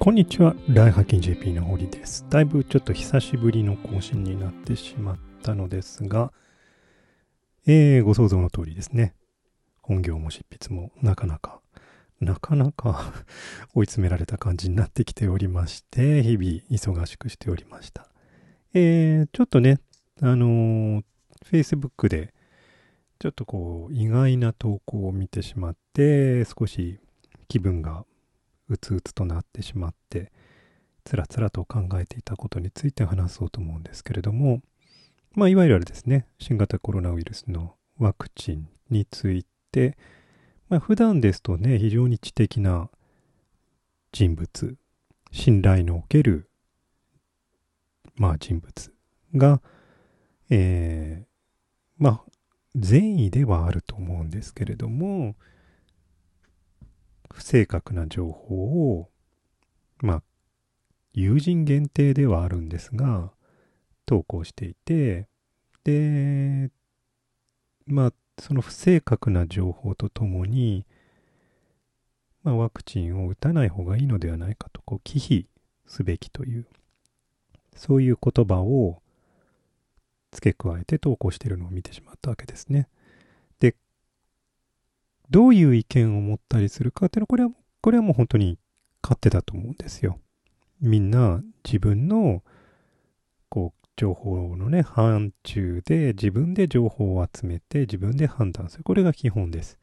こんにちは、ライハッキン JP の堀です。だいぶちょっと久しぶりの更新になってしまったのですが、えー、ご想像の通りですね。本業も執筆もなかなか、なかなか 追い詰められた感じになってきておりまして、日々忙しくしておりました。えー、ちょっとね、あのー、Facebook で、ちょっとこう、意外な投稿を見てしまって、少し気分がうつうつとなってしまってつらつらと考えていたことについて話そうと思うんですけれどもまあいわゆるですね新型コロナウイルスのワクチンについてまあ普段ですとね非常に知的な人物信頼のおけるまあ人物がえー、まあ善意ではあると思うんですけれども不正確な情報を、まあ、友人限定ではあるんですが、投稿していて、で、まあ、その不正確な情報とともに、まあ、ワクチンを打たない方がいいのではないかと、こう、忌避すべきという、そういう言葉を付け加えて投稿しているのを見てしまったわけですね。どういう意見を持ったりするかっていうのは、これは、これはもう本当に勝手だと思うんですよ。みんな自分の、こう、情報のね、範疇で自分で情報を集めて自分で判断する。これが基本です。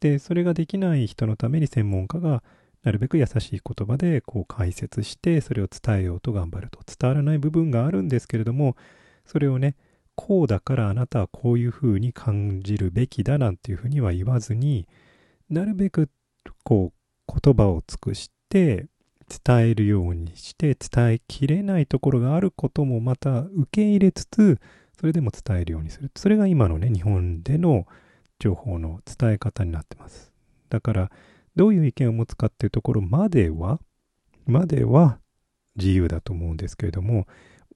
で、それができない人のために専門家がなるべく優しい言葉でこう解説してそれを伝えようと頑張ると。伝わらない部分があるんですけれども、それをね、こうだからあなたはこういうふうに感じるべきだなんていうふうには言わずになるべくこう言葉を尽くして伝えるようにして伝えきれないところがあることもまた受け入れつつそれでも伝えるようにする。それが今のね日本での情報の伝え方になってます。だからどういう意見を持つかっていうところまではまでは自由だと思うんですけれども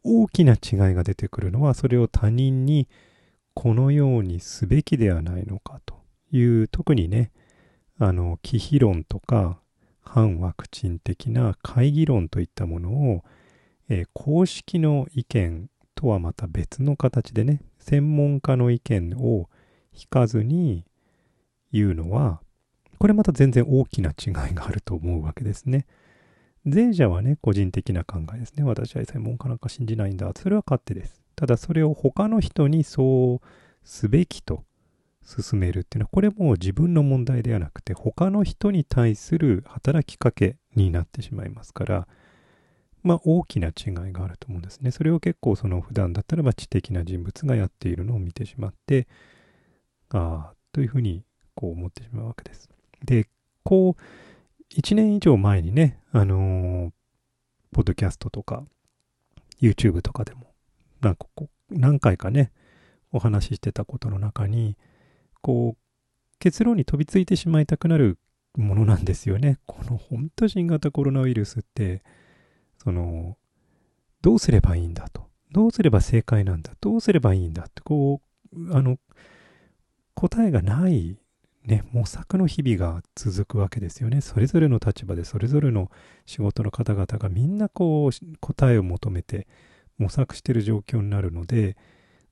大きな違いが出てくるのはそれを他人にこのようにすべきではないのかという特にねあの忌避論とか反ワクチン的な会議論といったものを、えー、公式の意見とはまた別の形でね専門家の意見を引かずに言うのはこれまた全然大きな違いがあると思うわけですね。前者はね、個人的な考えですね。私は専門家なんか信じないんだ。それは勝手です。ただそれを他の人にそうすべきと進めるっていうのは、これも自分の問題ではなくて、他の人に対する働きかけになってしまいますから、まあ大きな違いがあると思うんですね。それを結構その普段だったらば知的な人物がやっているのを見てしまって、ああ、というふうにこう思ってしまうわけです。で、こう、1年以上前にね、あのー、ポッドキャストとか、YouTube とかでも、なんかこう、何回かね、お話ししてたことの中に、こう、結論に飛びついてしまいたくなるものなんですよね。この本当新型コロナウイルスって、その、どうすればいいんだと。どうすれば正解なんだ。どうすればいいんだって、こう、あの、答えがないね、模索の日々が続くわけですよね。それぞれの立場でそれぞれの仕事の方々がみんなこう答えを求めて模索している状況になるので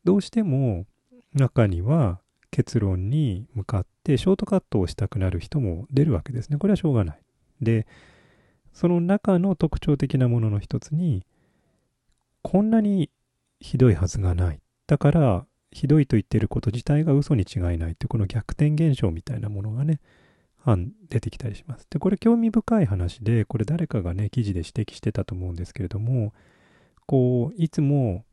どうしても中には結論に向かってショートカットをしたくなる人も出るわけですね。これはしょうがない。でその中の特徴的なものの一つにこんなにひどいはずがない。だからひどいと言っていること自体が嘘に違いないってこの逆転現象みたいなものがね出てきたりします。でこれ興味深い話でこれ誰かがね記事で指摘してたと思うんですけれどもこういつも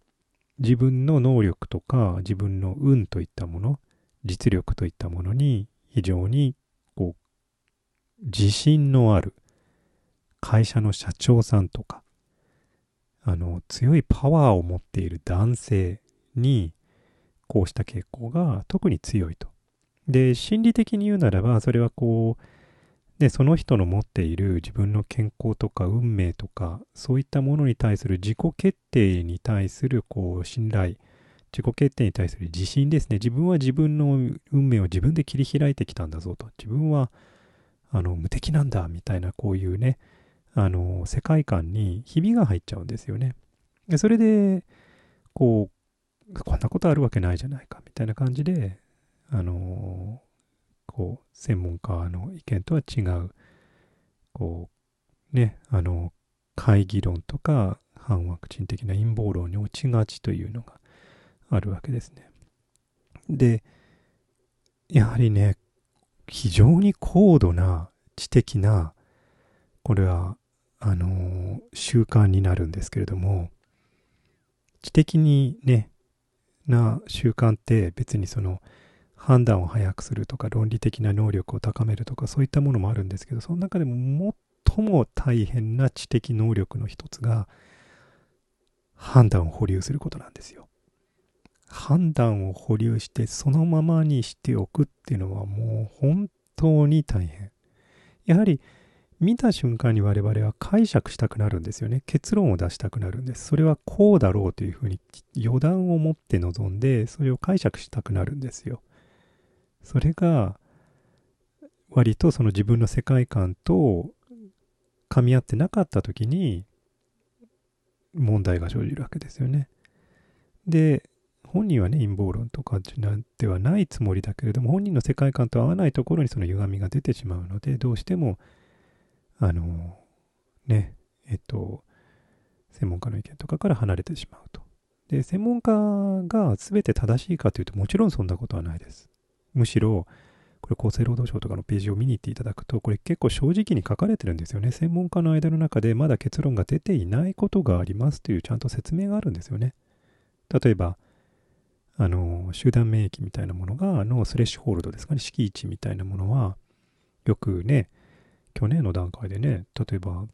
自分の能力とか自分の運といったもの実力といったものに非常にこう自信のある会社の社長さんとかあの強いパワーを持っている男性にこうした傾向が特に強いと。で、心理的に言うならば、それはこう、ね、その人の持っている自分の健康とか運命とか、そういったものに対する自己決定に対するこう信頼、自己決定に対する自信ですね。自分は自分の運命を自分で切り開いてきたんだぞと。自分はあの無敵なんだみたいなこういうね、あの、世界観にひびが入っちゃうんですよね。でそれで、こう、こんなことあるわけないじゃないか、みたいな感じで、あの、こう、専門家の意見とは違う、こう、ね、あの、会議論とか、反ワクチン的な陰謀論に落ちがちというのがあるわけですね。で、やはりね、非常に高度な知的な、これは、あのー、習慣になるんですけれども、知的にね、な習慣って別にその判断を早くするとか論理的な能力を高めるとかそういったものもあるんですけどその中でも最も大変な知的能力の一つが判断を保留することなんですよ。判断を保留してそのままにしておくっていうのはもう本当に大変。やはり見た瞬間に我々は解釈したくなるんですよね。結論を出したくなるんです。それはこうだろうというふうに予断を持って臨んで、それを解釈したくなるんですよ。それが、割とその自分の世界観と噛み合ってなかった時に問題が生じるわけですよね。で、本人はね、陰謀論とかではないつもりだけれども、本人の世界観と合わないところにその歪みが出てしまうので、どうしても、あの、ね、えっと、専門家の意見とかから離れてしまうと。で、専門家が全て正しいかというと、もちろんそんなことはないです。むしろ、これ厚生労働省とかのページを見に行っていただくと、これ結構正直に書かれてるんですよね。専門家の間の中でまだ結論が出ていないことがありますというちゃんと説明があるんですよね。例えば、あの、集団免疫みたいなものが、のスレッシュホールドですかね、敷地みたいなものは、よくね、去年の段階でね、例えば、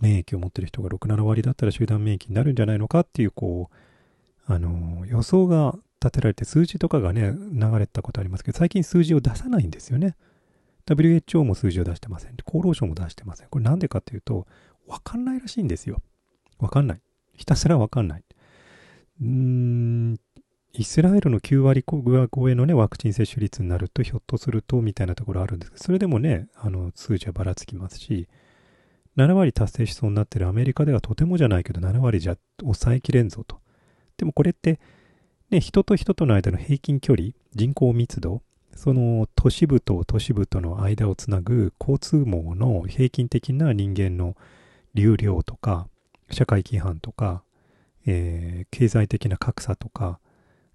免疫を持ってる人が6、7割だったら集団免疫になるんじゃないのかっていう、こう、あの、予想が立てられて数字とかがね、流れたことありますけど、最近数字を出さないんですよね。WHO も数字を出してません。厚労省も出してません。これなんでかっていうと、わかんないらしいんですよ。わかんない。ひたすらわかんない。うーん、イスラエルの9割超えのね、ワクチン接種率になると、ひょっとすると、みたいなところあるんですけど、それでもね、あの、数字はばらつきますし、7割達成しそうになっているアメリカではとてもじゃないけど、7割じゃ抑えきれんぞと。でもこれって、ね、人と人との間の平均距離、人口密度、その都市部と都市部との間をつなぐ交通網の平均的な人間の流量とか、社会規範とか、えー、経済的な格差とか、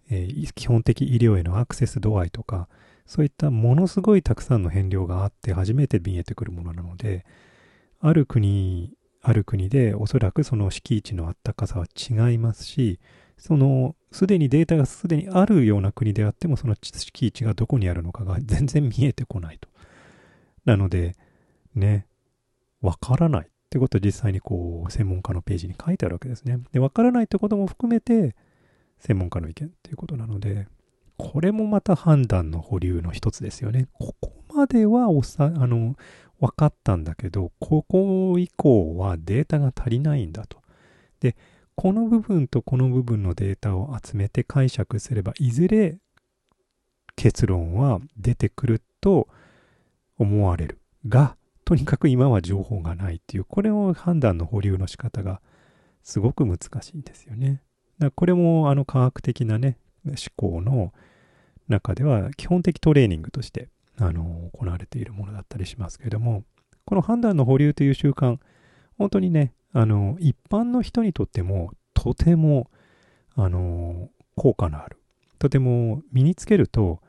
えー、基本的医療へのアクセス度合いとか、そういったものすごいたくさんの変量があって初めて見えてくるものなので、ある国、ある国でおそらくその敷地のあったかさは違いますし、そのすでにデータがすでにあるような国であってもその敷地がどこにあるのかが 全然見えてこないと。なので、ね、わからないってことを実際にこう専門家のページに書いてあるわけですね。で、わからないってことも含めて、専門家の意見っていうことなので、これもまた判断の保留の一つですよね。ここまではおさ、あの、分かったんだけど、ここ以降はデータが足りないんだと。で、この部分とこの部分のデータを集めて解釈すれば、いずれ結論は出てくると思われる。が、とにかく今は情報がないっていう、これを判断の保留の仕方がすごく難しいんですよね。だこれもあの科学的なね、思考の中では基本的トレーニングとしてあの行われているものだったりしますけれども、この判断の保留という習慣、本当にね、あの一般の人にとってもとてもあの効果のある、とても身につけると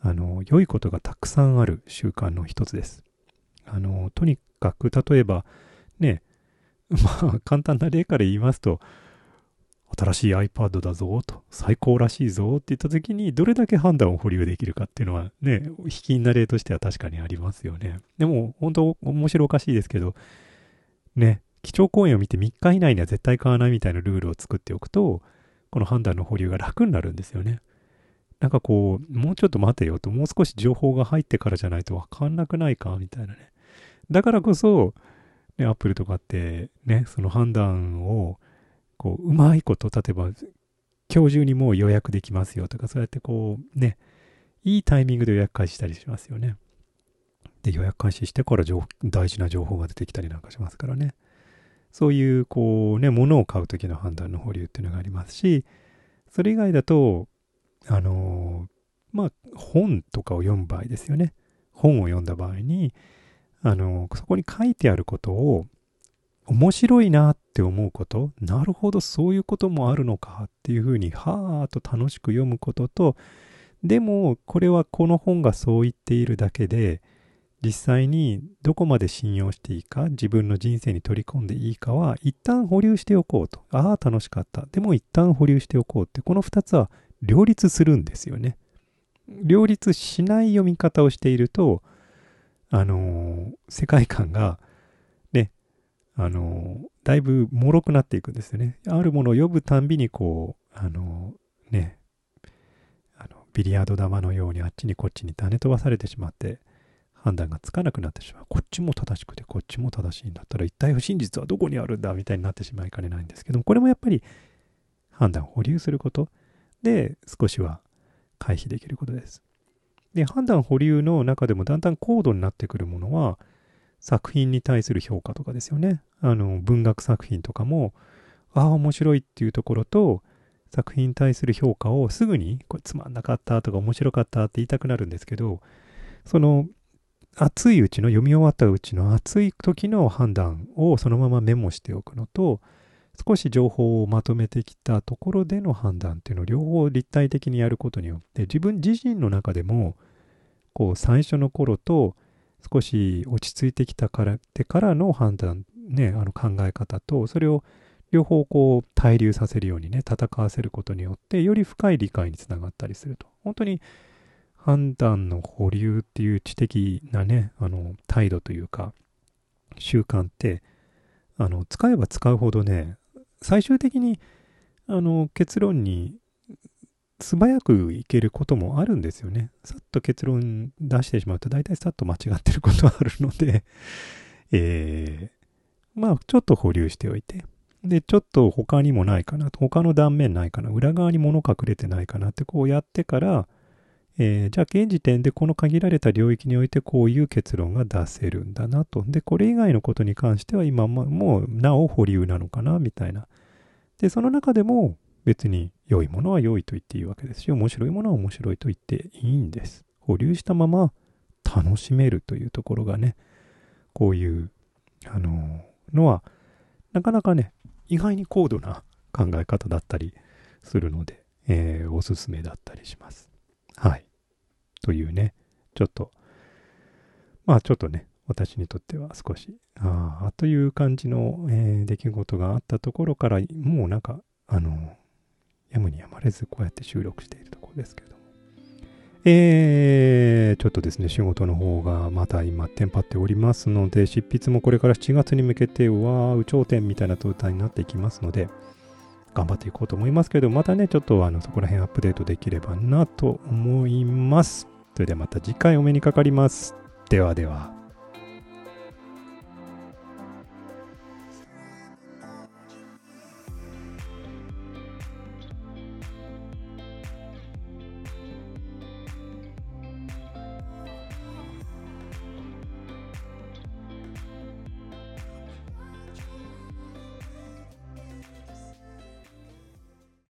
あの良いことがたくさんある習慣の一つです。あのとにかく例えばね、まあ簡単な例から言いますと、新しい iPad だぞと、最高らしいぞって言った時に、どれだけ判断を保留できるかっていうのはね、引きな例としては確かにありますよね。でも、本当面白おかしいですけど、ね、基調講演を見て3日以内には絶対買わないみたいなルールを作っておくと、この判断の保留が楽になるんですよね。なんかこう、もうちょっと待てよと、もう少し情報が入ってからじゃないとわかんなくないかみたいなね。だからこそ、ね、アップルとかってね、その判断をこう、うまいこと、例えば、今日中にもう予約できますよとか、そうやってこう、ね、いいタイミングで予約開始したりしますよね。で、予約開始してから大事な情報が出てきたりなんかしますからね。そういう、こうね、物を買う時の判断の保留っていうのがありますし、それ以外だと、あのー、まあ、本とかを読む場合ですよね。本を読んだ場合に、あのー、そこに書いてあることを面白いなって思うこと、なるほど、そういうこともあるのかっていうふうに、はーっと楽しく読むことと、でも、これはこの本がそう言っているだけで、実際にどこまで信用していいか、自分の人生に取り込んでいいかは、一旦保留しておこうと。ああ、楽しかった。でも一旦保留しておこうって、この二つは両立するんですよね。両立しない読み方をしていると、あのー、世界観があの、だいぶ脆くなっていくんですよね。あるものを呼ぶたんびにこう、あの、ね、あの、ビリヤード玉のようにあっちにこっちに種飛ばされてしまって、判断がつかなくなってしまう。こっちも正しくてこっちも正しいんだったら一体不真実はどこにあるんだみたいになってしまいかねないんですけども、これもやっぱり判断を保留することで少しは回避できることです。で、判断保留の中でもだんだん高度になってくるものは、作品に対する評価とかですよね。あの、文学作品とかも、ああ、面白いっていうところと、作品に対する評価をすぐに、これつまんなかったとか面白かったって言いたくなるんですけど、その、熱いうちの、読み終わったうちの熱い時の判断をそのままメモしておくのと、少し情報をまとめてきたところでの判断っていうのを両方立体的にやることによって、自分自身の中でも、こう、最初の頃と、少し落ち着いてきたからってからの判断、ね、あの考え方と、それを両方こう対流させるようにね、戦わせることによって、より深い理解につながったりすると。本当に判断の保留っていう知的なね、あの、態度というか、習慣って、あの、使えば使うほどね、最終的に、あの、結論に素早くいけることもあるんですよね。さっと結論出してしまうと大体さっと間違ってることあるので えー、まあちょっと保留しておいて、で、ちょっと他にもないかなと、他の断面ないかな、裏側に物隠れてないかなってこうやってから、えー、じゃあ現時点でこの限られた領域においてこういう結論が出せるんだなと。で、これ以外のことに関しては今もうなお保留なのかなみたいな。で、その中でも別に良いものは良いと言っていいわけですし、面白いものは面白いと言っていいんです。保留したまま楽しめるというところがね、こういう、あののは、なかなかね、意外に高度な考え方だったりするので、えー、おすすめだったりします。はい。というね、ちょっと、まあちょっとね、私にとっては少し、ああ、という感じの、えー、出来事があったところから、もうなんか、あのやむにやまれずこうやって収録しているところですけれども。えー、ちょっとですね、仕事の方がまた今、テンパっておりますので、執筆もこれから7月に向けて、わー、頂点みたいな状態になっていきますので、頑張っていこうと思いますけど、またね、ちょっとあのそこら辺アップデートできればなと思います。それではまた次回お目にかかります。ではでは。